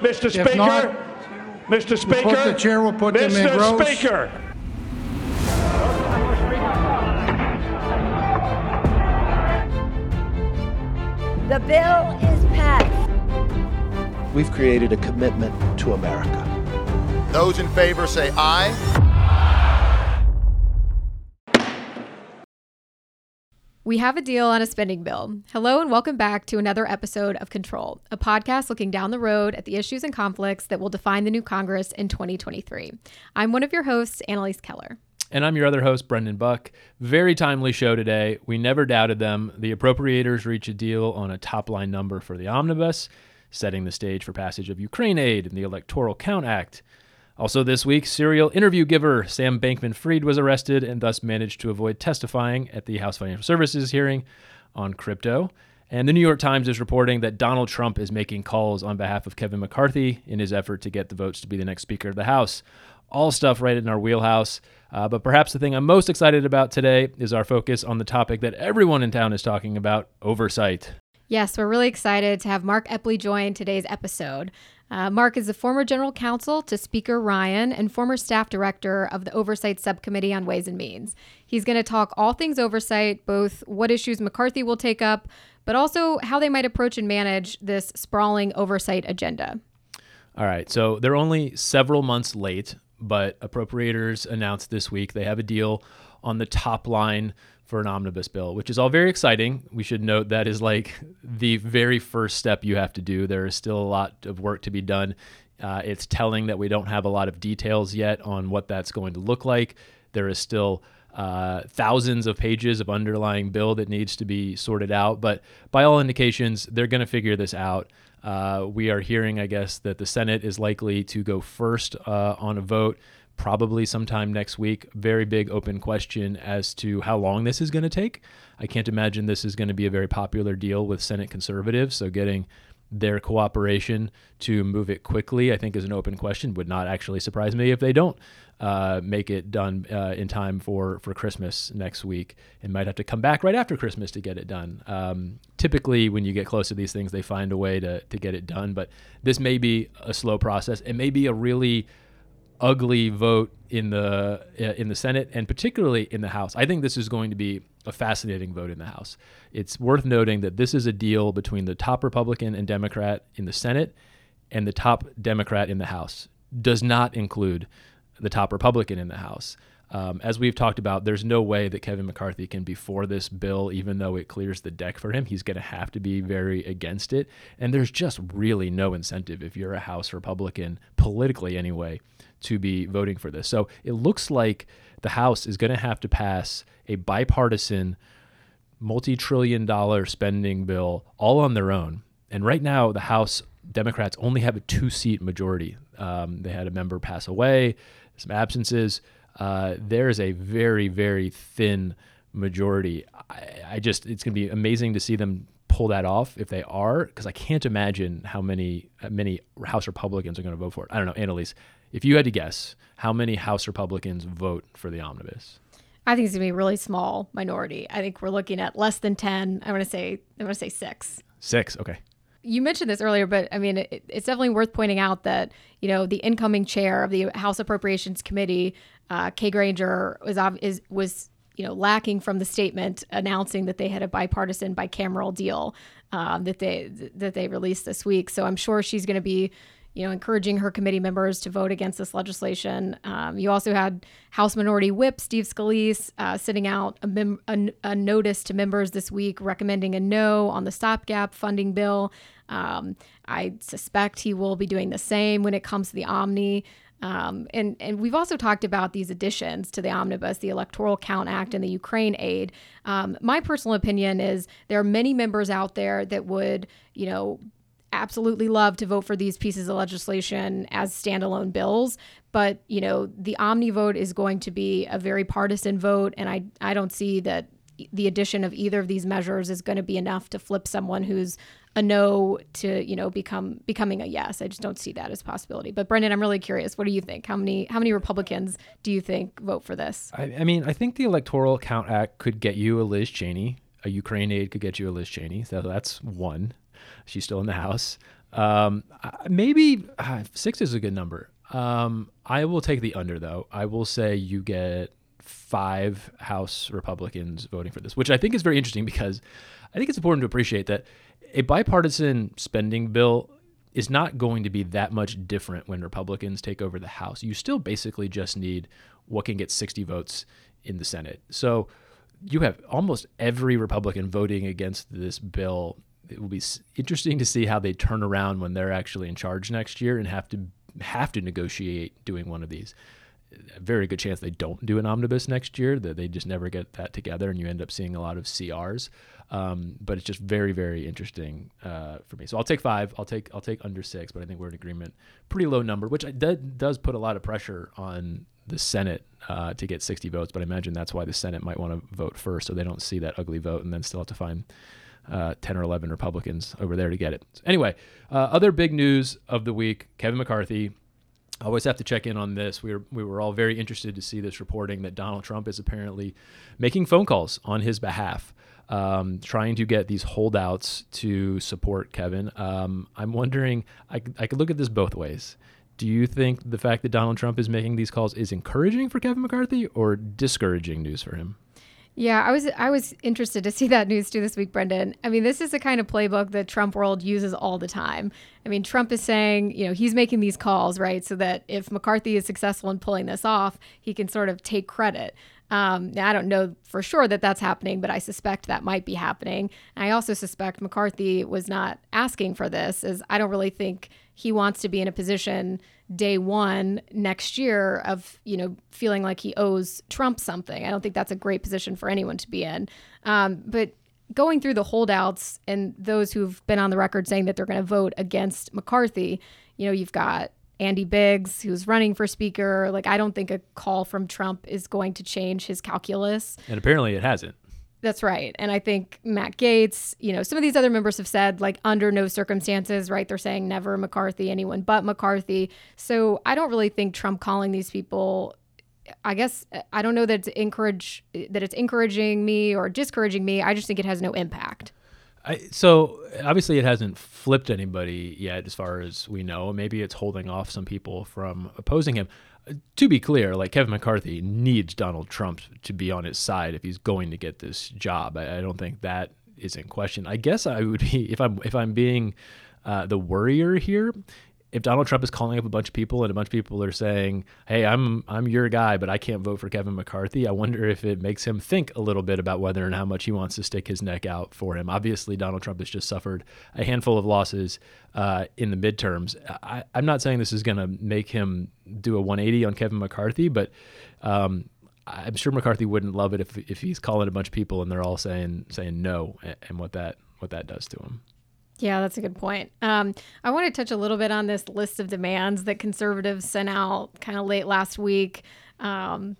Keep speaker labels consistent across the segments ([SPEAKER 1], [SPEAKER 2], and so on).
[SPEAKER 1] Mr. Speaker.
[SPEAKER 2] not,
[SPEAKER 1] Mr. Speaker.
[SPEAKER 2] the chair will put them in
[SPEAKER 1] Mr.
[SPEAKER 2] rows.
[SPEAKER 1] Speaker.
[SPEAKER 3] The bill is passed.
[SPEAKER 4] We've created a commitment to America.
[SPEAKER 5] Those in favor say aye.
[SPEAKER 6] We have a deal on a spending bill. Hello and welcome back to another episode of Control, a podcast looking down the road at the issues and conflicts that will define the new Congress in 2023. I'm one of your hosts, Annalyse Keller.
[SPEAKER 7] And I'm your other host, Brendan Buck. Very timely show today. We never doubted them. The appropriators reach a deal on a top line number for the omnibus, setting the stage for passage of Ukraine aid and the Electoral Count Act. Also, this week, serial interview giver Sam Bankman Fried was arrested and thus managed to avoid testifying at the House Financial Services hearing on crypto. And the New York Times is reporting that Donald Trump is making calls on behalf of Kevin McCarthy in his effort to get the votes to be the next Speaker of the House. All stuff right in our wheelhouse. Uh, but perhaps the thing I'm most excited about today is our focus on the topic that everyone in town is talking about oversight.
[SPEAKER 6] Yes, we're really excited to have Mark Epley join today's episode. Uh, Mark is the former general counsel to Speaker Ryan and former staff director of the Oversight Subcommittee on Ways and Means. He's going to talk all things oversight, both what issues McCarthy will take up, but also how they might approach and manage this sprawling oversight agenda.
[SPEAKER 7] All right, so they're only several months late, but appropriators announced this week they have a deal on the top line for an omnibus bill, which is all very exciting. We should note that is like the very first step you have to do. There is still a lot of work to be done. Uh, it's telling that we don't have a lot of details yet on what that's going to look like. There is still uh, thousands of pages of underlying bill that needs to be sorted out, but by all indications, they're going to figure this out. Uh, we are hearing, I guess, that the Senate is likely to go first uh, on a vote probably sometime next week. Very big open question as to how long this is going to take. I can't imagine this is going to be a very popular deal with Senate conservatives. So getting their cooperation to move it quickly, I think, is an open question. Would not actually surprise me if they don't uh, make it done uh, in time for for Christmas next week, and might have to come back right after Christmas to get it done. Um, typically, when you get close to these things, they find a way to to get it done. But this may be a slow process. It may be a really ugly vote in the uh, in the Senate and particularly in the House. I think this is going to be a fascinating vote in the House. It's worth noting that this is a deal between the top Republican and Democrat in the Senate and the top Democrat in the House. Does not include the top Republican in the House. Um, as we've talked about, there's no way that Kevin McCarthy can be for this bill, even though it clears the deck for him. He's going to have to be very against it. And there's just really no incentive if you're a House Republican, politically anyway, to be voting for this. So it looks like the House is going to have to pass a bipartisan, multi trillion dollar spending bill all on their own. And right now, the House Democrats only have a two seat majority. Um, they had a member pass away, some absences. Uh, there's a very, very thin majority. I, I just, it's going to be amazing to see them pull that off if they are, because I can't imagine how many many House Republicans are going to vote for it. I don't know, Annalyse, if you had to guess, how many House Republicans vote for the omnibus?
[SPEAKER 6] I think it's gonna be a really small minority. I think we're looking at less than ten. I'm gonna say I'm gonna say six.
[SPEAKER 7] Six, okay.
[SPEAKER 6] You mentioned this earlier, but I mean, it, it's definitely worth pointing out that you know the incoming chair of the House Appropriations Committee, uh, Kay Granger, was is was you know lacking from the statement announcing that they had a bipartisan bicameral deal um, that they that they released this week. So I'm sure she's going to be you know, encouraging her committee members to vote against this legislation. Um, you also had House Minority Whip Steve Scalise uh, sitting out a, mem- a, a, notice to members this week recommending a no on the stopgap funding bill. Um, I suspect he will be doing the same when it comes to the Omni. Um, and and we've also talked about these additions to the omnibus, the Electoral Count Act, and the Ukraine aid. Um, my personal opinion is there are many members out there that would, you know, absolutely love to vote for these pieces of legislation as standalone bills. But, you know, the omni vote is going to be a very partisan vote. And I, I don't see that the addition of either of these measures is going to be enough to flip someone who's a no to you know become becoming a yes. I just don't see that as possibility. But Brendan, I'm really curious. What do you think? How many how many Republicans do you think vote for this?
[SPEAKER 7] I, I mean, I think the Electoral Count Act could get you a Liz Cheney. A Ukraine aid could get you a Liz Cheney. So that's one. She's still in the House. Um, maybe uh, six is a good number. Um, I will take the under though. I will say you get five House Republicans voting for this, which I think is very interesting because I think it's important to appreciate that a bipartisan spending bill is not going to be that much different when Republicans take over the House. You still basically just need what can get 60 votes in the Senate. So you have almost every Republican voting against this bill. It will be interesting to see how they turn around when they're actually in charge next year and have to have to negotiate doing one of these. A very good chance they don't do an omnibus next year. That they just never get that together, and you end up seeing a lot of CRs. Um, but it's just very, very interesting uh, for me. So I'll take five. I'll take I'll take under six, but I think we're in agreement. Pretty low number, which does put a lot of pressure on the Senate uh, to get 60 votes. But I imagine that's why the Senate might want to vote first, so they don't see that ugly vote, and then still have to find uh, 10 or 11 Republicans over there to get it. Anyway, uh, other big news of the week: Kevin McCarthy. I always have to check in on this. We were we were all very interested to see this reporting that Donald Trump is apparently making phone calls on his behalf, um, trying to get these holdouts to support Kevin. Um, I'm wondering. I, I could look at this both ways. Do you think the fact that Donald Trump is making these calls is encouraging for Kevin McCarthy or discouraging news for him?
[SPEAKER 6] Yeah, I was I was interested to see that news too this week, Brendan. I mean, this is the kind of playbook that Trump world uses all the time. I mean, Trump is saying, you know, he's making these calls, right, so that if McCarthy is successful in pulling this off, he can sort of take credit. Um, I don't know for sure that that's happening, but I suspect that might be happening. I also suspect McCarthy was not asking for this, as I don't really think he wants to be in a position day one next year of you know feeling like he owes Trump something. I don't think that's a great position for anyone to be in. Um, but going through the holdouts and those who've been on the record saying that they're going to vote against McCarthy, you know, you've got Andy Biggs who's running for speaker. Like I don't think a call from Trump is going to change his calculus.
[SPEAKER 7] And apparently it hasn't.
[SPEAKER 6] That's right. And I think Matt Gaetz, you know, some of these other members have said, like, under no circumstances, right? They're saying never McCarthy, anyone but McCarthy. So I don't really think Trump calling these people. I guess I don't know that it's encourage that it's encouraging me or discouraging me. I just think it has no impact.
[SPEAKER 7] I, so obviously it hasn't flipped anybody yet, as far as we know. Maybe it's holding off some people from opposing him. Uh, To be clear, like Kevin McCarthy needs Donald Trump to be on his side if he's going to get this job. I, I don't think that is in question. I guess I would be if I'm if I'm being uh, the worrier here. If Donald Trump is calling up a bunch of people and a bunch of people are saying, "Hey, I'm I'm your guy, but I can't vote for Kevin McCarthy," I wonder if it makes him think a little bit about whether and how much he wants to stick his neck out for him. Obviously, Donald Trump has just suffered a handful of losses uh, in the midterms. I, I'm not saying this is going to make him do a 180 on Kevin McCarthy, but um, I'm sure McCarthy wouldn't love it if if he's calling a bunch of people and they're all saying saying no, and, and what that what that does to him.
[SPEAKER 6] Yeah, that's a good point. Um, I want to touch a little bit on this list of demands that conservatives sent out kind of late last week um,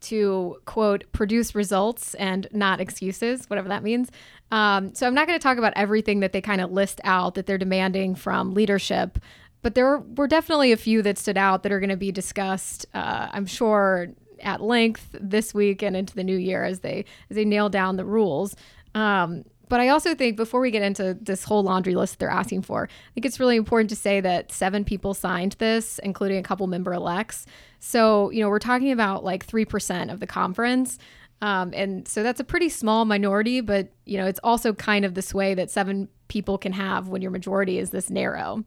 [SPEAKER 6] to quote produce results and not excuses, whatever that means. Um, so I'm not going to talk about everything that they kind of list out that they're demanding from leadership, but there were definitely a few that stood out that are going to be discussed. Uh, I'm sure at length this week and into the new year as they as they nail down the rules. Um, but I also think before we get into this whole laundry list they're asking for, I think it's really important to say that seven people signed this, including a couple member elects. So, you know, we're talking about like 3% of the conference. Um, and so that's a pretty small minority, but, you know, it's also kind of the sway that seven people can have when your majority is this narrow.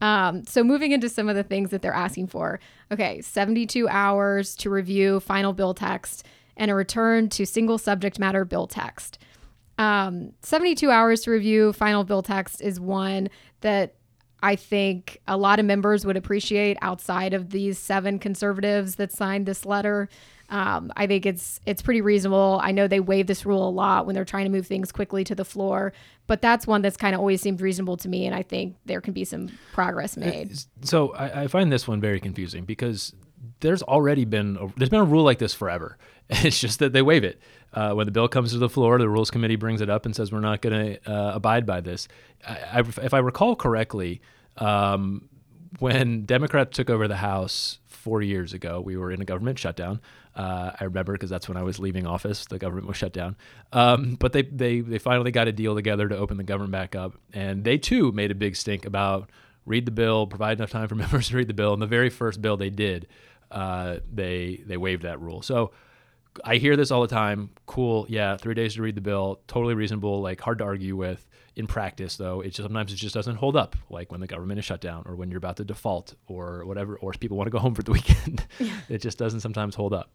[SPEAKER 6] Um, so moving into some of the things that they're asking for. Okay, 72 hours to review final bill text and a return to single subject matter bill text. Um, 72 hours to review final bill text is one that I think a lot of members would appreciate outside of these seven conservatives that signed this letter. Um, I think it's it's pretty reasonable. I know they waive this rule a lot when they're trying to move things quickly to the floor, but that's one that's kind of always seemed reasonable to me, and I think there can be some progress made.
[SPEAKER 7] So I, I find this one very confusing because there's already been a, there's been a rule like this forever. It's just that they waive it uh, when the bill comes to the floor. The rules committee brings it up and says we're not going to uh, abide by this. I, I, if I recall correctly, um, when Democrats took over the House four years ago, we were in a government shutdown. Uh, I remember because that's when I was leaving office. The government was shut down. Um, but they, they, they finally got a deal together to open the government back up. And they too made a big stink about read the bill, provide enough time for members to read the bill. And the very first bill they did, uh, they, they waived that rule. So I hear this all the time. Cool. Yeah. Three days to read the bill. Totally reasonable. Like hard to argue with. In practice, though, it just, sometimes it just doesn't hold up. Like when the government is shut down, or when you're about to default, or whatever, or people want to go home for the weekend. It just doesn't sometimes hold up.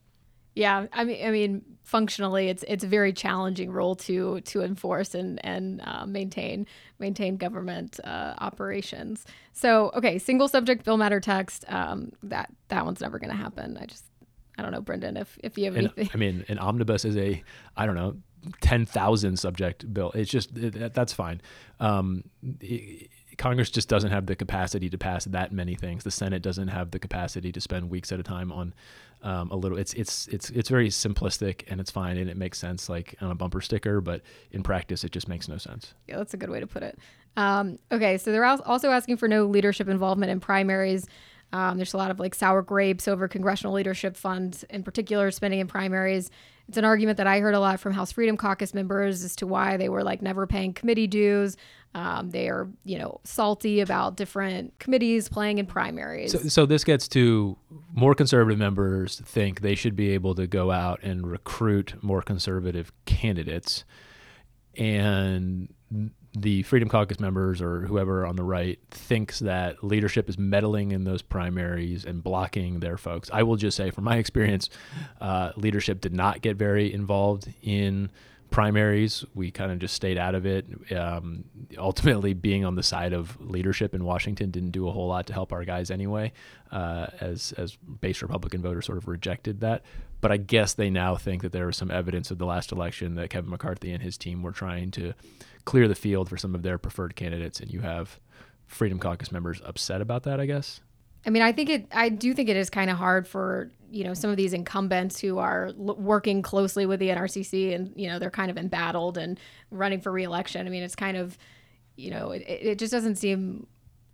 [SPEAKER 6] Yeah, I mean, I mean, functionally, it's it's a very challenging role to to enforce and and uh, maintain maintain government uh, operations. So, okay, single subject bill matter text. Um, that that one's never going to happen. I just I don't know, Brendan, if if you have anything.
[SPEAKER 7] I mean, an omnibus is a I don't know 10,000 subject bill. It's just, it, that's fine. Um, it, Congress just doesn't have the capacity to pass that many things. The Senate doesn't have the capacity to spend weeks at a time on um, a little. It's it's it's it's very simplistic and it's fine and it makes sense like on a bumper sticker, but in practice it just makes no sense.
[SPEAKER 6] Yeah, that's a good way to put it. Um, okay, so they're also asking for no leadership involvement in primaries. Um, there's a lot of like sour grapes over congressional leadership funds, in particular, spending in primaries. It's an argument that I heard a lot from House Freedom Caucus members as to why they were like never paying committee dues. Um, they are, you know, salty about different committees playing in primaries.
[SPEAKER 7] So, so this gets to more conservative members think they should be able to go out and recruit more conservative candidates, and the Freedom Caucus members or whoever on the right thinks that leadership is meddling in those primaries and blocking their folks. I will just say, from my experience, uh, leadership did not get very involved in primaries. We kind of just stayed out of it. Um, ultimately, being on the side of leadership in Washington didn't do a whole lot to help our guys anyway, uh, as as base Republican voters sort of rejected that. But I guess they now think that there was some evidence of the last election that Kevin McCarthy and his team were trying to clear the field for some of their preferred candidates, and you have Freedom Caucus members upset about that. I guess.
[SPEAKER 6] I mean, I think it. I do think it is kind of hard for you know some of these incumbents who are l- working closely with the NRCC, and you know they're kind of embattled and running for reelection. I mean, it's kind of you know it, it just doesn't seem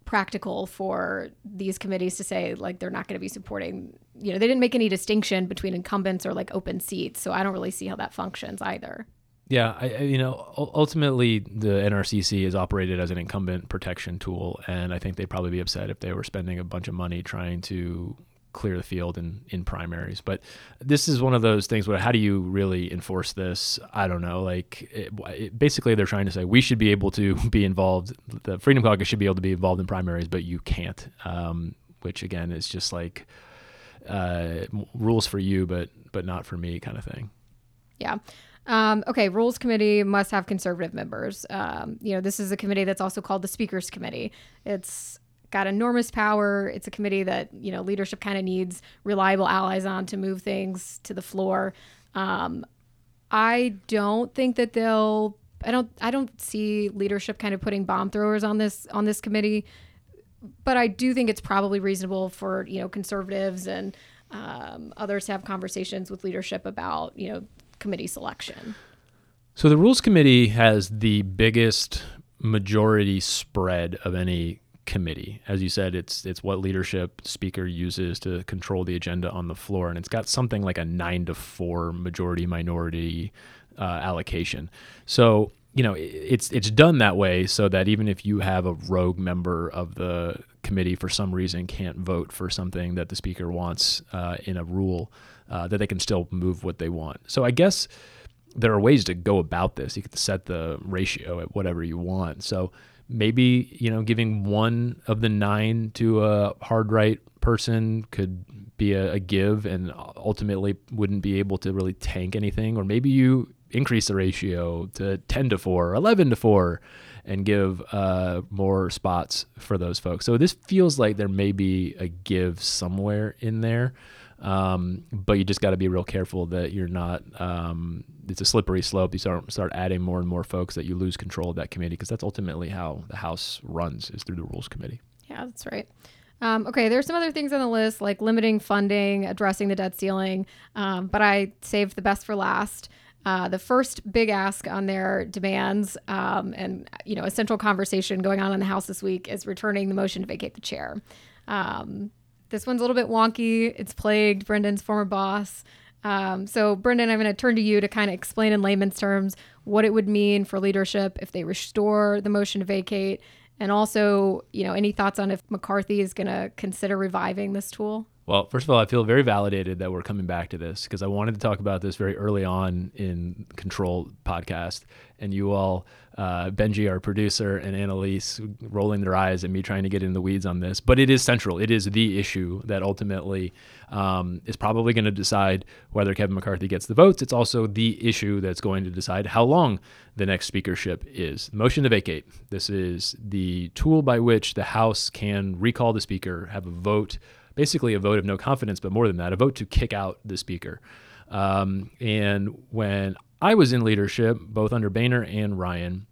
[SPEAKER 6] practical for these committees to say like they're not going to be supporting you know they didn't make any distinction between incumbents or like open seats so i don't really see how that functions either
[SPEAKER 7] yeah, I, you know, ultimately the NRCC is operated as an incumbent protection tool, and I think they'd probably be upset if they were spending a bunch of money trying to clear the field in, in primaries. But this is one of those things where how do you really enforce this? I don't know. Like, it, it, basically, they're trying to say we should be able to be involved. The Freedom Caucus should be able to be involved in primaries, but you can't. Um, which again is just like uh, rules for you, but but not for me, kind of thing.
[SPEAKER 6] Yeah. Um, okay, Rules Committee must have conservative members. Um, you know, this is a committee that's also called the Speakers Committee. It's got enormous power. It's a committee that, you know, leadership kind of needs reliable allies on to move things to the floor. Um, I don't think that they'll I don't I don't see leadership kind of putting bomb throwers on this on this committee. But I do think it's probably reasonable for, you know, conservatives and um, others to have conversations with leadership about, you know, committee selection?
[SPEAKER 7] So the Rules Committee has the biggest majority spread of any committee. As you said, it's it's what leadership speaker uses to control the agenda on the floor, and it's got something like a nine to four majority minority uh, allocation. So you know it's it's done that way so that even if you have a rogue member of the committee for some reason can't vote for something that the speaker wants uh, in a rule uh, that they can still move what they want. So I guess there are ways to go about this. You can set the ratio at whatever you want. So maybe you know giving one of the nine to a hard right person could be a, a give and ultimately wouldn't be able to really tank anything or maybe you increase the ratio to 10 to 4 11 to 4 and give uh, more spots for those folks so this feels like there may be a give somewhere in there um, but you just got to be real careful that you're not. Um, it's a slippery slope. You start start adding more and more folks that you lose control of that committee because that's ultimately how the House runs is through the Rules Committee.
[SPEAKER 6] Yeah, that's right. Um, okay, there's some other things on the list like limiting funding, addressing the debt ceiling, um, but I saved the best for last. Uh, the first big ask on their demands, um, and you know, a central conversation going on in the House this week is returning the motion to vacate the chair. Um, this one's a little bit wonky. It's plagued Brendan's former boss. Um, so, Brendan, I'm going to turn to you to kind of explain in layman's terms what it would mean for leadership if they restore the motion to vacate, and also, you know, any thoughts on if McCarthy is going to consider reviving this tool?
[SPEAKER 7] Well, first of all, I feel very validated that we're coming back to this because I wanted to talk about this very early on in Control podcast, and you all, uh, Benji, our producer, and Annalyse, rolling their eyes at me trying to get in the weeds on this. But it is central. It is the issue that ultimately um, is probably going to decide whether Kevin McCarthy gets the votes. It's also the issue that's going to decide how long the next speakership is. Motion to vacate. This is the tool by which the House can recall the speaker, have a vote basically a vote of no confidence, but more than that, a vote to kick out the speaker. Um, and when I was in leadership, both under Boehner and Ryan,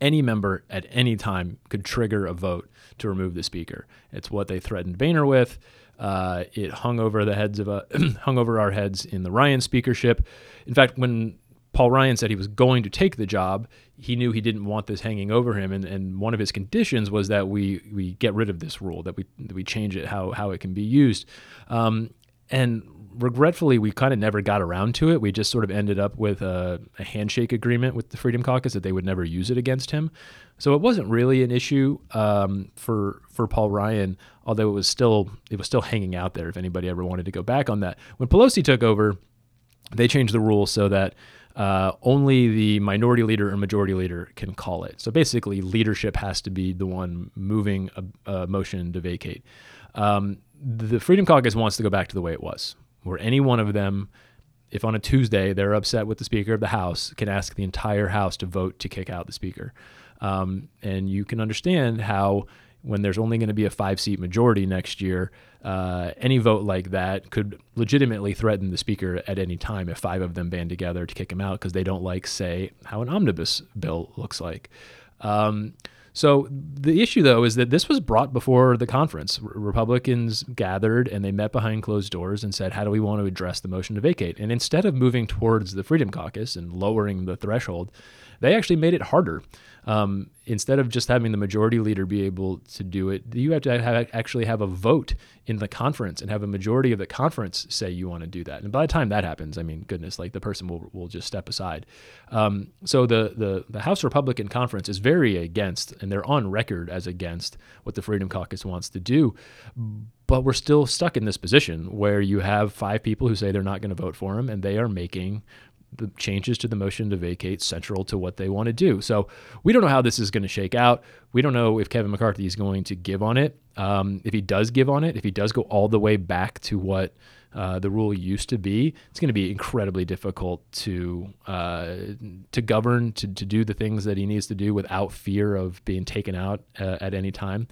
[SPEAKER 7] any member at any time could trigger a vote to remove the speaker. It's what they threatened Boehner with. Uh, it hung over the heads of a, hung over our heads in the Ryan speakership. In fact, when Paul Ryan said he was going to take the job. He knew he didn't want this hanging over him, and, and one of his conditions was that we we get rid of this rule, that we that we change it how how it can be used. Um, and regretfully, we kind of never got around to it. We just sort of ended up with a, a, handshake agreement with the Freedom Caucus that they would never use it against him. So it wasn't really an issue um, for for Paul Ryan, although it was still it was still hanging out there. If anybody ever wanted to go back on that, when Pelosi took over, they changed the rule so that uh, only the minority leader or majority leader can call it. So basically, leadership has to be the one moving a, a motion to vacate. Um, the Freedom Caucus wants to go back to the way it was, where any one of them, if on a Tuesday they're upset with the Speaker of the House, can ask the entire House to vote to kick out the Speaker. Um, and you can understand how when there's only going to be a five seat majority next year, uh, any vote like that could legitimately threaten the speaker at any time if five of them band together to kick him out because they don't like, say, how an omnibus bill looks like. Um, so the issue, though, is that this was brought before the conference. Republicans gathered and they met behind closed doors and said, "How do we want to address the motion to vacate?" And instead of moving towards the Freedom Caucus and lowering the threshold, they actually made it harder. Um, instead of just having the majority leader be able to do it, you have to have, actually have a vote in the conference and have a majority of the conference say you want to do that. And by the time that happens, I mean, goodness, like the person will, will just step aside. Um, so the, the, the House Republican Conference is very against, and they're on record as against what the Freedom Caucus wants to do. But we're still stuck in this position where you have five people who say they're not going to vote for him, and they are making the changes to the motion to vacate central to what they want to do. So we don't know how this is going to shake out. We don't know if Kevin McCarthy is going to give on it. Um, if he does give on it, if he does go all the way back to what uh, the rule used to be, it's going to be incredibly difficult to uh, to govern, to, to do the things that he needs to do without fear of being taken out uh, at any time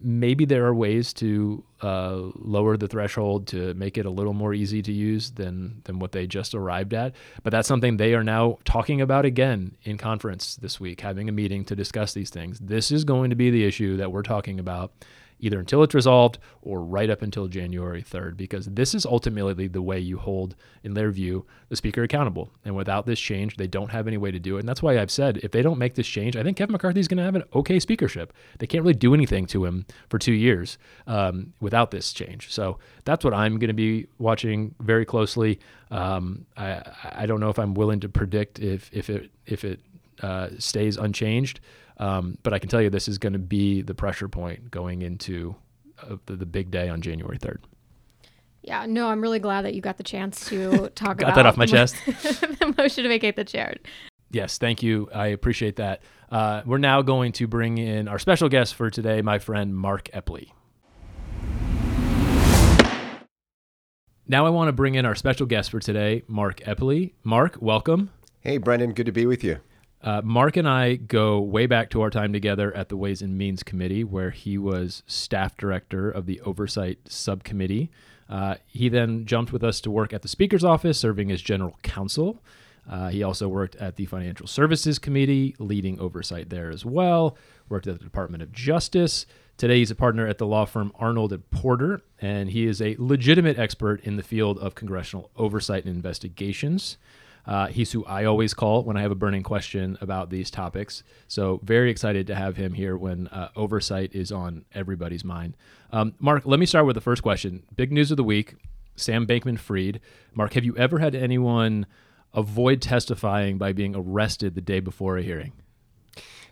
[SPEAKER 7] maybe there are ways to uh, lower the threshold to make it a little more easy to use than than what they just arrived at. But that's something they are now talking about again in conference this week, having a meeting to discuss these things. This is going to be the issue that we're talking about either until it's resolved or right up until January 3rd, because this is ultimately the way you hold, in their view, the speaker accountable. And without this change, they don't have any way to do it. And that's why I've said if they don't make this change, I think Kevin McCarthy is going to have an okay speakership. They can't really do anything to him for two years um, without this change. So that's what I'm going to be watching very closely. Um, I, I don't know if I'm willing to predict if if it if it uh, stays unchanged. Um, but I can tell you this is going to be the pressure point going into uh, the, the, big day on January 3rd.
[SPEAKER 6] Yeah, no, I'm really glad that you got the chance to talk
[SPEAKER 7] got
[SPEAKER 6] about
[SPEAKER 7] that off my chest.
[SPEAKER 6] the motion to vacate the chair.
[SPEAKER 7] Yes, thank you. I appreciate that. Uh, we're now going to bring in our special guest for today, my friend Mark Epley. Now I want to bring in our special guest for today, Mark Epley. Mark, welcome.
[SPEAKER 1] Hey, Brendan, good to be with you.
[SPEAKER 7] Uh, Mark and I go way back to our time together at the Ways and Means Committee, where he was staff director of the Oversight Subcommittee. Uh, he then jumped with us to work at the Speaker's office, serving as general counsel. Uh, he also worked at the Financial Services Committee, leading oversight there as well. Worked at the Department of Justice. Today, he's a partner at the law firm Arnold and Porter, and he is a legitimate expert in the field of congressional oversight and investigations. Uh, he's who I always call when I have a burning question about these topics. So, very excited to have him here when uh, oversight is on everybody's mind. Um, Mark, let me start with the first question. Big news of the week Sam Bankman Fried. Mark, have you ever had anyone avoid testifying by being arrested the day before a hearing?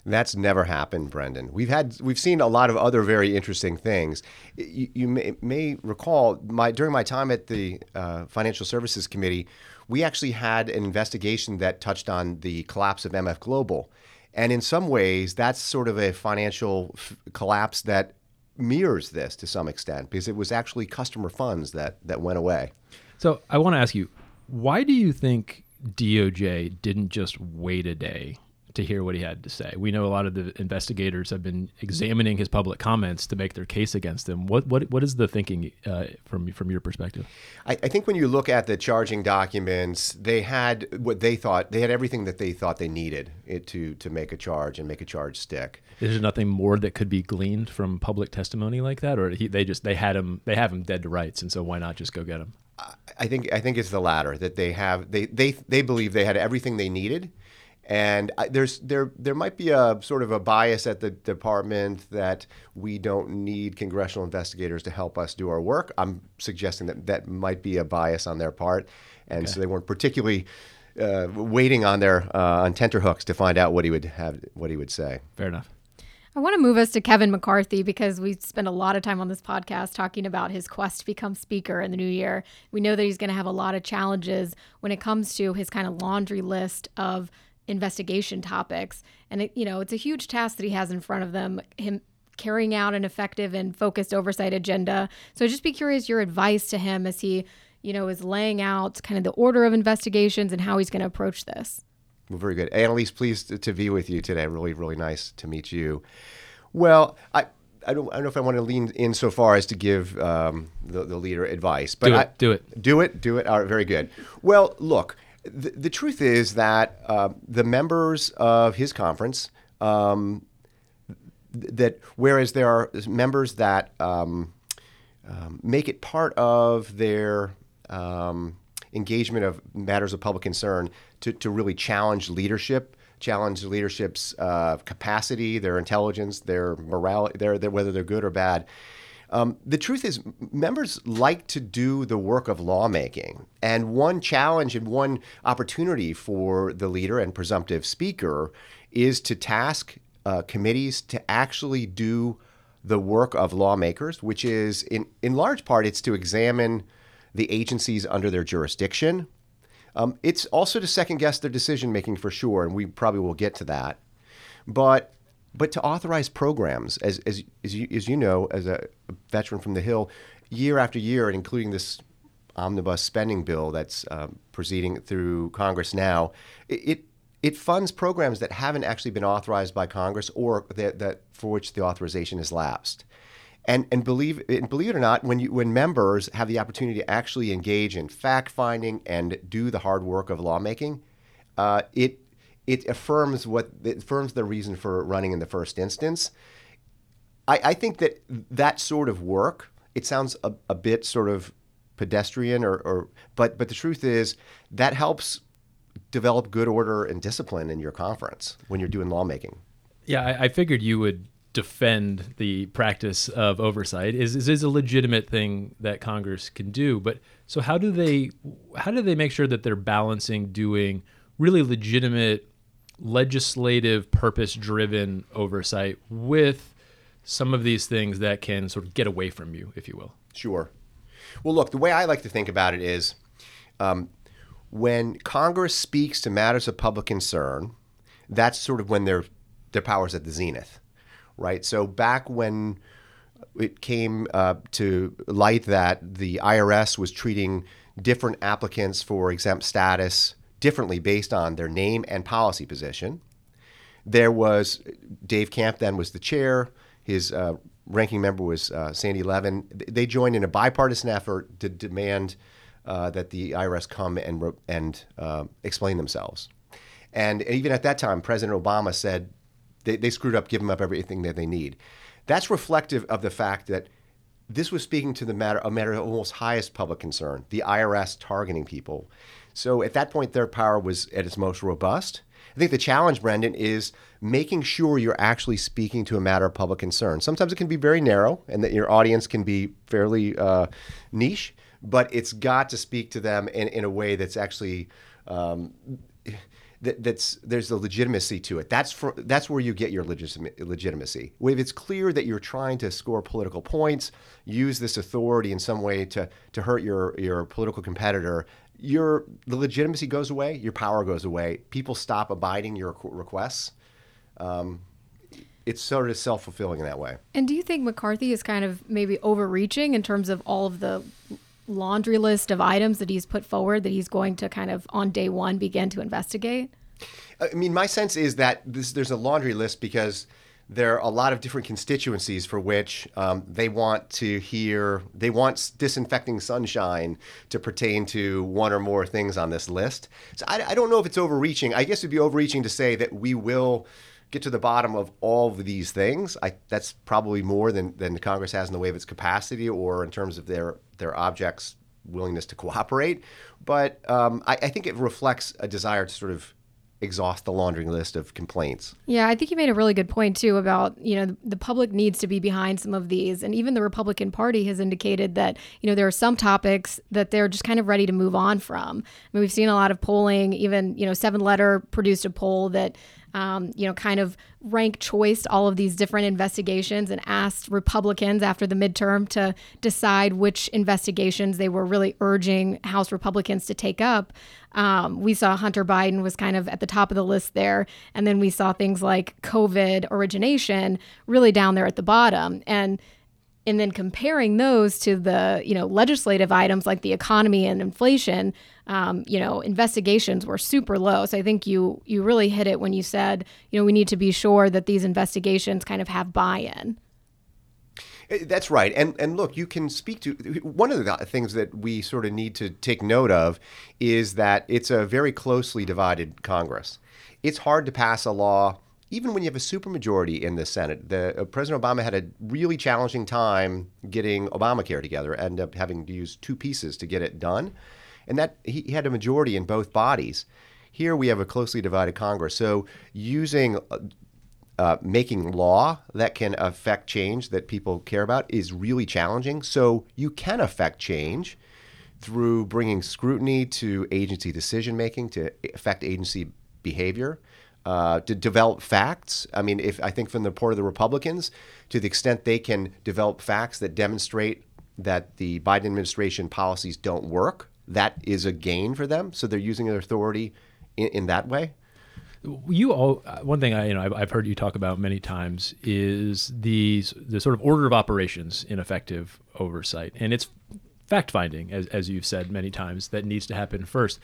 [SPEAKER 1] That's never happened, Brendan. We've had we've seen a lot of other very interesting things. You, you may, may, recall my during my time at the uh, Financial Services Committee, we actually had an investigation that touched on the collapse of MF Global, and in some ways, that's sort of a financial f- collapse that mirrors this to some extent because it was actually customer funds that that went away.
[SPEAKER 7] So I want to ask you, why do you think DOJ didn't just wait a day to hear what he had to say. We know a lot of the investigators have been examining his public comments to make their case against him. What what what is the thinking uh, from from your perspective?
[SPEAKER 1] I, I, think when you look at the charging documents, they had what they thought they had everything that they thought they needed it to to make a charge and make a charge stick.
[SPEAKER 7] Is there nothing more that could be gleaned from public testimony like that, or he, they just they had him they have him dead to rights, and so why not just go get him?
[SPEAKER 1] I think I think it's the latter that they have they they they believe they had everything they needed and I, there's there there might be a sort of a bias at the department that we don't need congressional investigators to help us do our work. I'm suggesting that that might be a bias on their part, and okay. so they weren't particularly uh, waiting on their uh, on tenterhooks to find out what he would have what he would say.
[SPEAKER 7] Fair enough.
[SPEAKER 6] I want to move us to Kevin McCarthy because we spend a lot of time on this podcast talking about his quest to become speaker in the new year. We know that he's going to have a lot of challenges when it comes to his kind of laundry list of investigation topics. And, it, you know, it's a huge task that he has in front of them, him carrying out an effective and focused oversight agenda. So just be curious your advice to him as he, you know, is laying out kind of the order of investigations and how he's going to approach this.
[SPEAKER 1] Well, very good. Annalyse, pleased to be with you today. Really, really nice to meet you. Well, I, I don't, I don't know if I want to lean in so far as to give um, the, the leader advice, but
[SPEAKER 7] do it.
[SPEAKER 1] I,
[SPEAKER 7] do it.
[SPEAKER 1] Do it. Do it. All right, very good. Well, look, the, the truth is that uh, the members of his conference, um, that whereas there are members that um, um, make it part of their um, engagement of matters of public concern to, to really challenge leadership, challenge leadership's uh, capacity, their intelligence, their morality, their, their, whether they're good or bad. Um, the truth is, members like to do the work of lawmaking. And one challenge and one opportunity for the leader and presumptive speaker is to task uh, committees to actually do the work of lawmakers, which is, in, in large part, it's to examine the agencies under their jurisdiction. Um, it's also to second guess their decision making for sure, and we probably will get to that. But but to authorize programs, as, as, as, you, as you know, as a veteran from the Hill, year after year, and including this omnibus spending bill that's um, proceeding through Congress now, it, it funds programs that haven't actually been authorized by Congress or that, that for which the authorization has lapsed. And, and believe and believe it or not, when you when members have the opportunity to actually engage in fact finding and do the hard work of lawmaking, uh, it it affirms what it affirms the reason for running in the first instance. I, I think that that sort of work. It sounds a, a bit sort of pedestrian, or, or but but the truth is that helps develop good order and discipline in your conference when you're doing lawmaking.
[SPEAKER 7] Yeah, I, I figured you would defend the practice of oversight is, is, is a legitimate thing that Congress can do. But so how do they how do they make sure that they're balancing doing really legitimate legislative purpose driven oversight with some of these things that can sort of get away from you, if you will.
[SPEAKER 1] Sure. Well, look, the way I like to think about it is um, when Congress speaks to matters of public concern, that's sort of when their their powers at the zenith, right? So back when it came uh, to light that the IRS was treating different applicants for exempt status differently based on their name and policy position. There was Dave Camp, then was the chair. His uh, ranking member was uh, Sandy Levin. They joined in a bipartisan effort to demand uh, that the IRS come and, and uh, explain themselves. And even at that time, President Obama said they, they screwed up, give them up everything that they need. That's reflective of the fact that this was speaking to the matter, a matter of almost highest public concern, the IRS targeting people. So at that point, their power was at its most robust. I think the challenge, Brendan, is making sure you're actually speaking to a matter of public concern. Sometimes it can be very narrow and that your audience can be fairly uh, niche, but it's got to speak to them in, in a way that's actually. Um, that, that's there's a legitimacy to it. That's for that's where you get your legit, legitimacy. If it's clear that you're trying to score political points, use this authority in some way to to hurt your your political competitor, your the legitimacy goes away, your power goes away. People stop abiding your requests. Um, it's sort of self fulfilling in that way.
[SPEAKER 6] And do you think McCarthy is kind of maybe overreaching in terms of all of the laundry list of items that he's put forward that he's going to kind of on day one begin to investigate?
[SPEAKER 1] I mean, my sense is that this, there's a laundry list because there are a lot of different constituencies for which um, they want to hear, they want disinfecting sunshine to pertain to one or more things on this list. So I, I don't know if it's overreaching. I guess it'd be overreaching to say that we will get to the bottom of all of these things. I, that's probably more than, than Congress has in the way of its capacity or in terms of their, their objects' willingness to cooperate. But um, I, I think it reflects a desire to sort of exhaust the laundry list of complaints.
[SPEAKER 6] Yeah, I think you made a really good point too about, you know, the public needs to be behind some of these and even the Republican Party has indicated that, you know, there are some topics that they're just kind of ready to move on from. I mean, we've seen a lot of polling, even, you know, Seven Letter produced a poll that um, you know, kind of rank choiced all of these different investigations and asked Republicans after the midterm to decide which investigations they were really urging House Republicans to take up. Um, we saw Hunter Biden was kind of at the top of the list there. And then we saw things like COVID origination really down there at the bottom. And and then comparing those to the you know legislative items like the economy and inflation um, you know investigations were super low so i think you you really hit it when you said you know we need to be sure that these investigations kind of have buy-in
[SPEAKER 1] eh, that's right. And and look, you can speak to one of the things that we sort of need to take note of is that it's a very closely divided Congress. It's hard to pass a law even when you have a supermajority in the Senate, the, uh, President Obama had a really challenging time getting Obamacare together, ended up having to use two pieces to get it done, and that he, he had a majority in both bodies. Here we have a closely divided Congress, so using uh, uh, making law that can affect change that people care about is really challenging. So you can affect change through bringing scrutiny to agency decision making to affect agency behavior uh, to develop facts. I mean, if I think from the part of the Republicans, to the extent they can develop facts that demonstrate that the Biden administration policies don't work, that is a gain for them. So they're using their authority in, in that way.
[SPEAKER 7] You all, uh, one thing I you know I've, I've heard you talk about many times is the the sort of order of operations in effective oversight, and it's fact finding, as as you've said many times, that needs to happen first.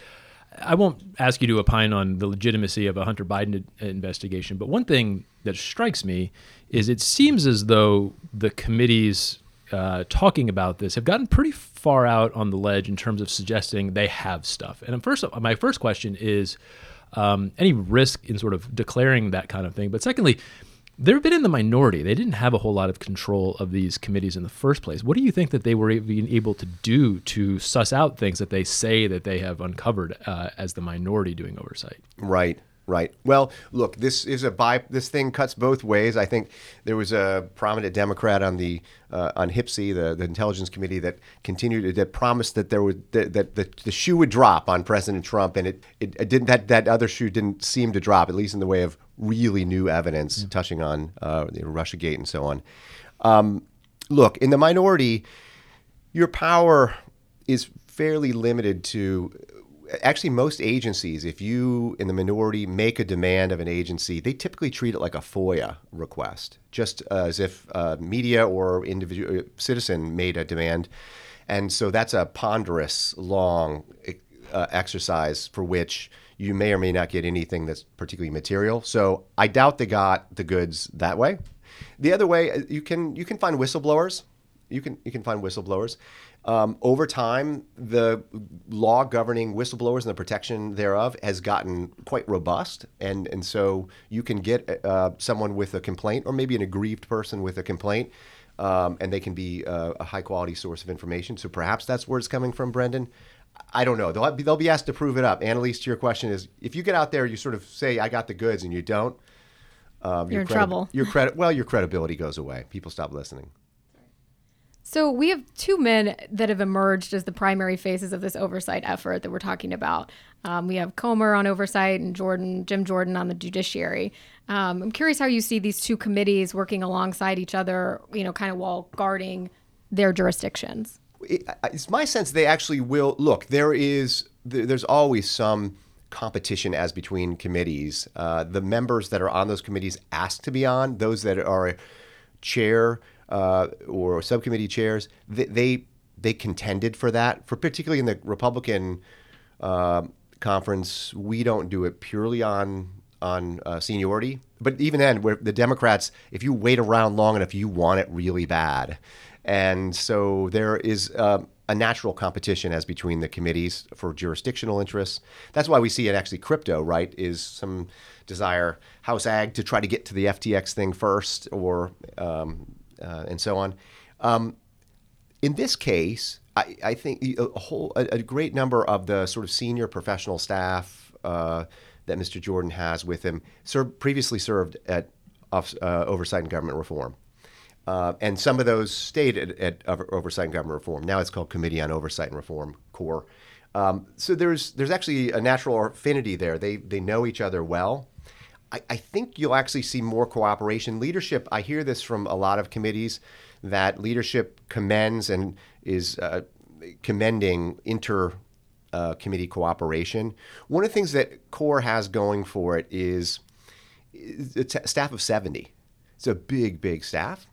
[SPEAKER 7] I won't ask you to opine on the legitimacy of a Hunter Biden investigation, but one thing that strikes me is it seems as though the committees uh, talking about this have gotten pretty far out on the ledge in terms of suggesting they have stuff. And first, my first question is um, any risk in sort of declaring that kind of thing? But secondly, they've been in the minority. They didn't have a whole lot of control of these committees in the first place. What do you think that they were being able to do to suss out things that they say that they have uncovered uh, as the minority doing oversight?
[SPEAKER 1] Right. Right. Well, look, this is a by this thing cuts both ways. I think there was a prominent Democrat on the uh, on HPSCI, the, the Intelligence Committee, that continued that promised that there would that, that the, the shoe would drop on President Trump, and it, it, it, didn't. That that other shoe didn't seem to drop, at least in the way of really new evidence mm. touching on uh, you know, RussiaGate and so on. Um, look, in the minority, your power is fairly limited to actually most agencies if you in the minority make a demand of an agency they typically treat it like a foia request just as if a media or individual uh, citizen made a demand. And so that's a ponderous long uh, exercise for which you may or may not get anything that's particularly material. So i doubt they got the goods that way. The other way uh, you can you can find whistleblowers. You can you can find whistleblowers um, over time, the law governing whistleblowers and the protection thereof has gotten quite robust, and and so you can get uh, someone with a complaint, or maybe an aggrieved person with a complaint, um, and they can be uh, a high quality source of information. So perhaps that's where it's coming from, Brendan. I don't know. They'll be, they'll be asked to prove it up. Annalyse, to your question is, if you get out there, you sort of say, "I got the goods," and you don't. Um,
[SPEAKER 6] You're in
[SPEAKER 1] credi-
[SPEAKER 6] trouble.
[SPEAKER 1] Your credit, well, your credibility goes away. People stop listening.
[SPEAKER 6] So we have two men that have emerged as the primary faces of this oversight effort that we're talking about. Um, we have Comer on oversight and Jordan, Jim Jordan on the judiciary. Um, I'm curious how you see these two committees working alongside each other, you know, kind of while guarding their jurisdictions.
[SPEAKER 1] it, it's my sense they actually will look. There is there's always some competition as between committees. Uh, the members that are on those committees ask to be on. Those that are chair uh, or subcommittee chairs, they, they they contended for that. For particularly in the Republican uh, conference, we don't do it purely on on uh, seniority. But even then, where the Democrats, if you wait around long enough, you want it really bad. And so there is uh, a natural competition as between the committees for jurisdictional interests. That's why we see it actually crypto, right? Is some desire House Ag to try to get to the FTX thing first, or um, uh, and so on. Um, in this case, I, I think a whole a, a great number of the sort of senior professional staff uh, that Mr. Jordan has with him served, previously served at uh, Oversight and Government Reform. Uh, and some of those stayed at, at Oversight and Government Reform. Now it's called Committee on Oversight and Reform, CORE. Um, so there's there's actually a natural affinity there. They they know each other well. I, I think you'll actually see more cooperation. Leadership. I hear this from a lot of committees that leadership commends and is uh, commending inter uh, committee cooperation. One of the things that CORE has going for it is it's a staff of 70. It's a big, big staff.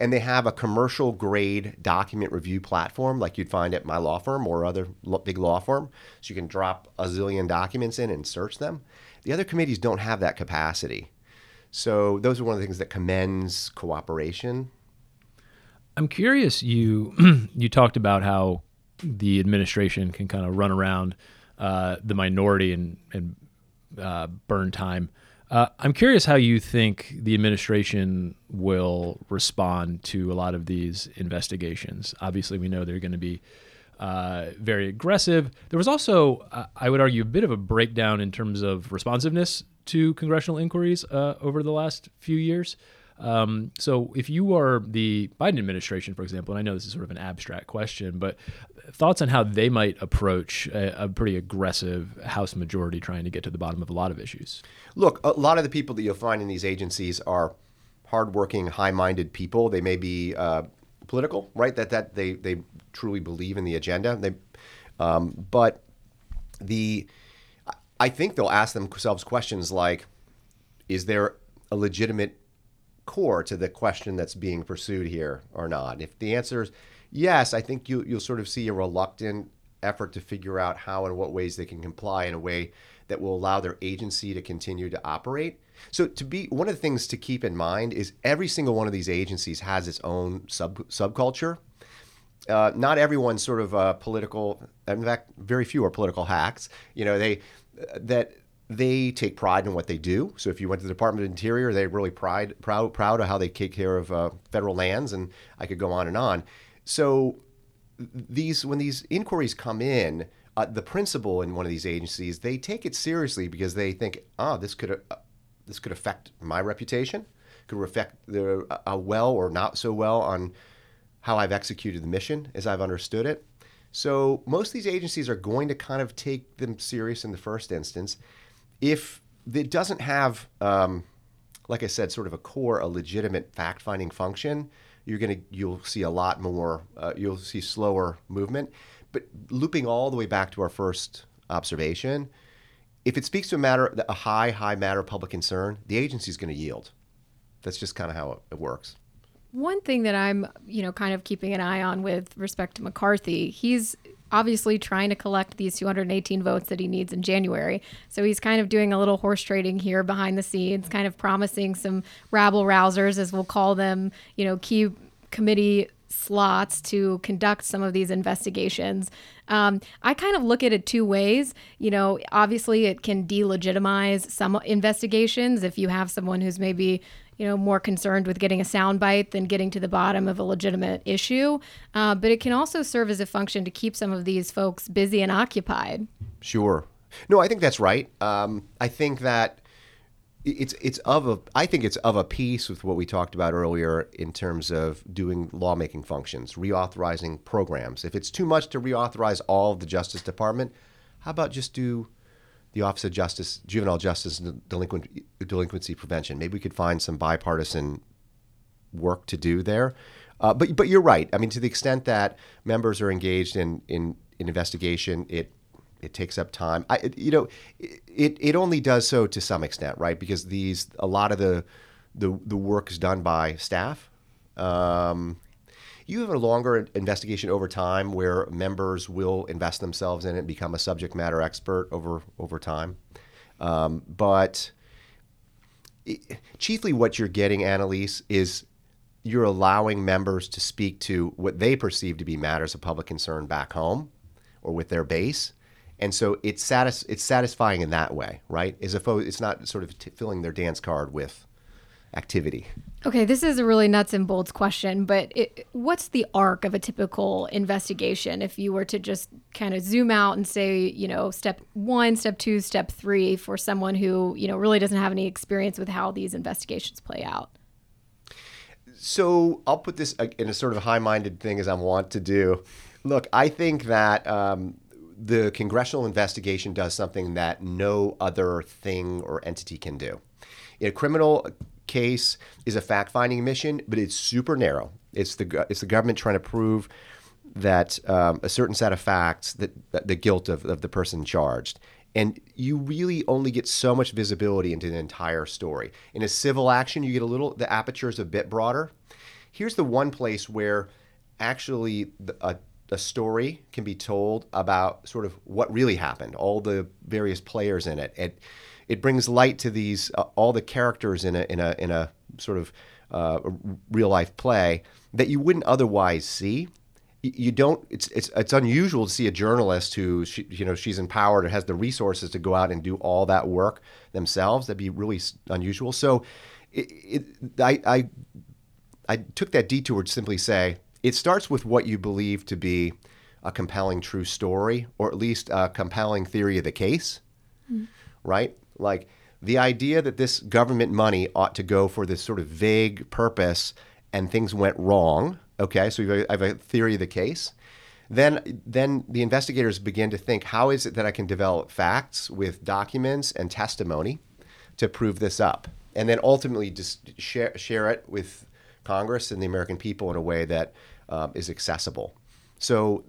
[SPEAKER 1] And they have a commercial grade document review platform like you'd find at my law firm or other big law firm. So you can drop a zillion documents in and search them. The other committees don't have that capacity. So those are one of the things that commends cooperation.
[SPEAKER 7] I'm curious. You you talked about how the administration can kind of run around uh, the minority and and uh, burn time. Uh, I'm curious how you think the administration will respond to a lot of these investigations. Obviously, we know they're going to be uh, very aggressive. There was also, uh, I would argue, a bit of a breakdown in terms of responsiveness to congressional inquiries uh, over the last few years. Um, so, if you are the Biden administration, for example, and I know this is sort of an abstract question, but thoughts on how they might approach a, a pretty aggressive House majority trying to get to the bottom of a lot of issues?
[SPEAKER 1] Look, a lot of the people that you'll find in these agencies are hardworking, high-minded people. They may be uh, political, right? That that they they truly believe in the agenda. They, um, but the I think they'll ask themselves questions like, is there a legitimate core to the question that's being pursued here or not? If the answer is yes, I think you, you'll sort of see a reluctant effort to figure out how and what ways they can comply in a way that will allow their agency to continue to operate. So, to be one of the things to keep in mind is every single one of these agencies has its own sub subculture. Uh, not everyone's sort of uh, political. In fact, very few are political hacks. You know, they that they take pride in what they do. So if you went to the Department of Interior, they're really pride, proud, proud of how they take care of uh, federal lands, and I could go on and on. So these when these inquiries come in, uh, the principal in one of these agencies they take it seriously because they think, ah, this could uh, this could affect my reputation, could affect the uh, well or not so well on how I've executed the mission as I've understood it. So most of these agencies are going to kind of take them serious in the first instance. If it doesn't have, um, like I said, sort of a core, a legitimate fact-finding function, you're gonna you'll see a lot more. Uh, you'll see slower movement. But looping all the way back to our first observation, if it speaks to a matter, a high, high matter of public concern, the agency is going to yield. That's just kind of how it, it works.
[SPEAKER 6] One thing that I'm, you know, kind of keeping an eye on with respect to McCarthy, he's obviously trying to collect these 218 votes that he needs in January. So he's kind of doing a little horse trading here behind the scenes, kind of promising some rabble rousers, as we'll call them, you know, key committee slots to conduct some of these investigations. Um, I kind of look at it two ways. You know, obviously it can delegitimize some investigations if you have someone who's maybe you know, more concerned with getting a soundbite than getting to the bottom of a legitimate issue. Uh, but it can also serve as a function to keep some of these folks busy and occupied.
[SPEAKER 1] Sure. No, I think that's right. Um, I think that it's it's of a I think it's of a piece with what we talked about earlier in terms of doing lawmaking functions, reauthorizing programs. If it's too much to reauthorize all of the Justice Department, how about just do the Office of Justice, Juvenile Justice and Delinquent, Delinquency Prevention? Maybe we could find some bipartisan work to do there. Uh, but but you're right. I mean, to the extent that members are engaged in in, in investigation, it it takes up time. I, you know, it it only does so to some extent, right? Because these a lot of the the the work is done by staff. Um, you have a longer investigation over time where members will invest themselves in it and become a subject matter expert over over time. Um, but it, chiefly, what you're getting, Annalyse, is you're allowing members to speak to what they perceive to be matters of public concern back home or with their base and so it's satis- it's satisfying in that way, right? As opposed, it's not sort of t- filling their dance card with activity.
[SPEAKER 6] Okay, this is a really nuts and bolts question, but it, what's the arc of a typical investigation if you were to just kind of zoom out and say, you know, step one, step two, step three for someone who, you know, really doesn't have any experience with how these investigations play out?
[SPEAKER 1] So I'll put this uh, in a sort of high minded thing as I want to do. Look, I think that um, the congressional investigation does something that no other thing or entity can do. A criminal case is a fact-finding mission, but it's super narrow. It's the it's the government trying to prove that um, a certain set of facts that, that the guilt of, of the person charged. And you really only get so much visibility into the entire story. In a civil action, you get a little, the aperture is a bit broader. Here's the one place where actually a a story can be told about sort of what really happened, all the various players in it. It it brings light to these uh, all the characters in a in a in a sort of uh, real life play that you wouldn't otherwise see. You don't. It's it's it's unusual to see a journalist who she, you know she's empowered or has the resources to go out and do all that work themselves. That'd be really unusual. So, it, it, I I I took that detour to simply say it starts with what you believe to be a compelling true story, or at least a compelling theory of the case, mm. right? Like the idea that this government money ought to go for this sort of vague purpose and things went wrong. Okay, so I have a theory of the case. Then, then the investigators begin to think, how is it that I can develop facts with documents and testimony to prove this up, and then ultimately just share share it with Congress and the American people in a way that um, is accessible. So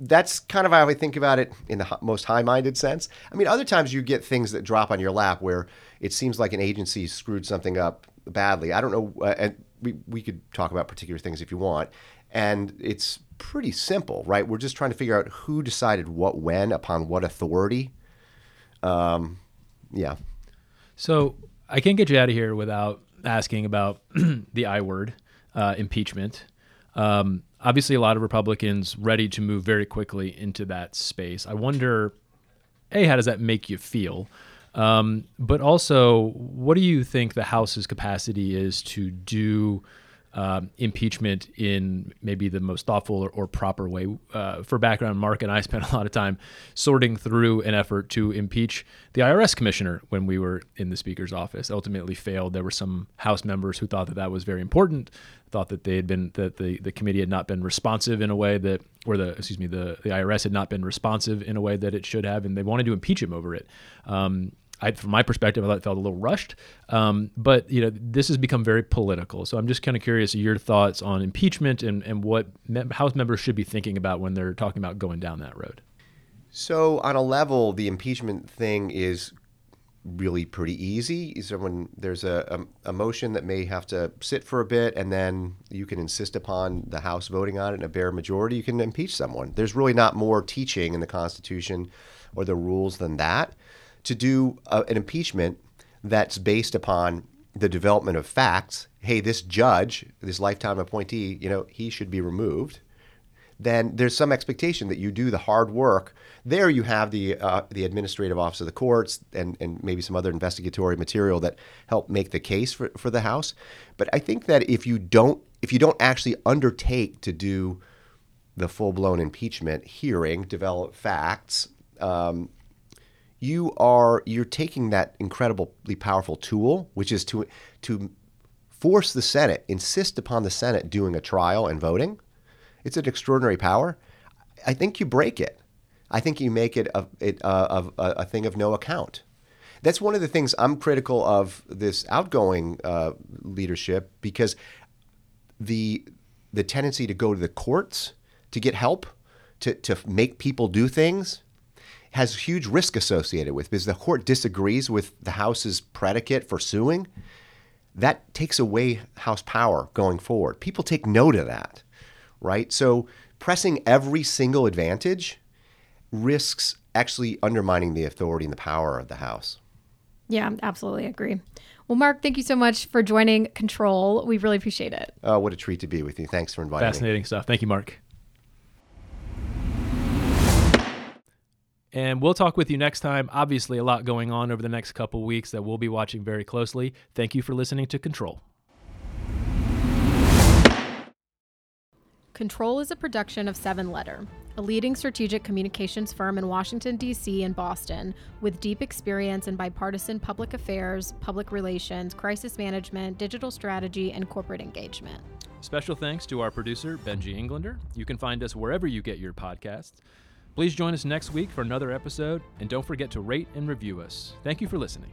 [SPEAKER 1] that's kind of how I think about it in the most high-minded sense. I mean, other times you get things that drop on your lap where it seems like an agency screwed something up badly. I don't know, uh, and we we could talk about particular things if you want. And it's pretty simple, right? We're just trying to figure out who decided what when upon what authority. Um, yeah.
[SPEAKER 7] So I can't get you out of here without asking about the I word, uh, impeachment. Um, obviously, a lot of Republicans ready to move very quickly into that space. I wonder, a, how does that make you feel? Um, but also, what do you think the House's capacity is to do um, impeachment in maybe the most thoughtful or, or proper way. Uh, for background, Mark and I spent a lot of time sorting through an effort to impeach the IRS commissioner when we were in the Speaker's office. Ultimately, failed. There were some House members who thought that that was very important, thought that they had been that the, the committee had not been responsive in a way that, or the excuse me, the the IRS had not been responsive in a way that it should have, and they wanted to impeach him over it. Um, I, from my perspective, I thought it felt a little rushed. Um, but you know, this has become very political. So I'm just kind of curious your thoughts on impeachment and, and what me- House members should be thinking about when they're talking about going down that road.
[SPEAKER 1] So on a level, the impeachment thing is really pretty easy. So when there's a, a, a, motion that may have to sit for a bit, and then you can insist upon the House voting on it in a bare majority, you can impeach someone. There's really not more teaching in the Constitution or the rules than that to do uh, an impeachment that's based upon the development of facts. Hey, this judge, this lifetime appointee, you know, he should be removed then there's some expectation that you do the hard work. There you have the uh, the administrative office of the courts and, and maybe some other investigatory material that help make the case for, for the House. But I think that if you don't if you don't actually undertake to do the full blown impeachment hearing, develop facts, um, you are you're taking that incredibly powerful tool, which is to to force the Senate, insist upon the Senate doing a trial and voting it's an extraordinary power. I think you break it. I think you make it a, it, uh, a, a thing of no account. That's one of the things I'm critical of this outgoing uh, leadership because the the tendency to go to the courts to get help to, to make people do things has huge risk associated with because the court disagrees with the House's predicate for suing. That takes away House power going forward. People take note of that right? So pressing every single advantage risks actually undermining the authority and the power of the House.
[SPEAKER 6] Yeah, absolutely agree. Well, Mark, thank you so much for joining Control. We really appreciate it.
[SPEAKER 1] Oh, what a treat to be with you. Thanks for inviting
[SPEAKER 7] Fascinating
[SPEAKER 1] me.
[SPEAKER 7] Fascinating stuff. Thank you, Mark. And we'll talk with you next time. Obviously, a lot going on over the next couple weeks that we'll be watching very closely. Thank you for listening to Control.
[SPEAKER 6] Control is a production of Seven Letter, a leading strategic communications firm in Washington, D.C. and Boston, with deep experience in bipartisan public affairs, public relations, crisis management, digital strategy, and corporate engagement.
[SPEAKER 7] Special thanks to our producer, Benji Englander. You can find us wherever you get your podcasts. Please join us next week for another episode, and don't forget to rate and review us. Thank you for listening.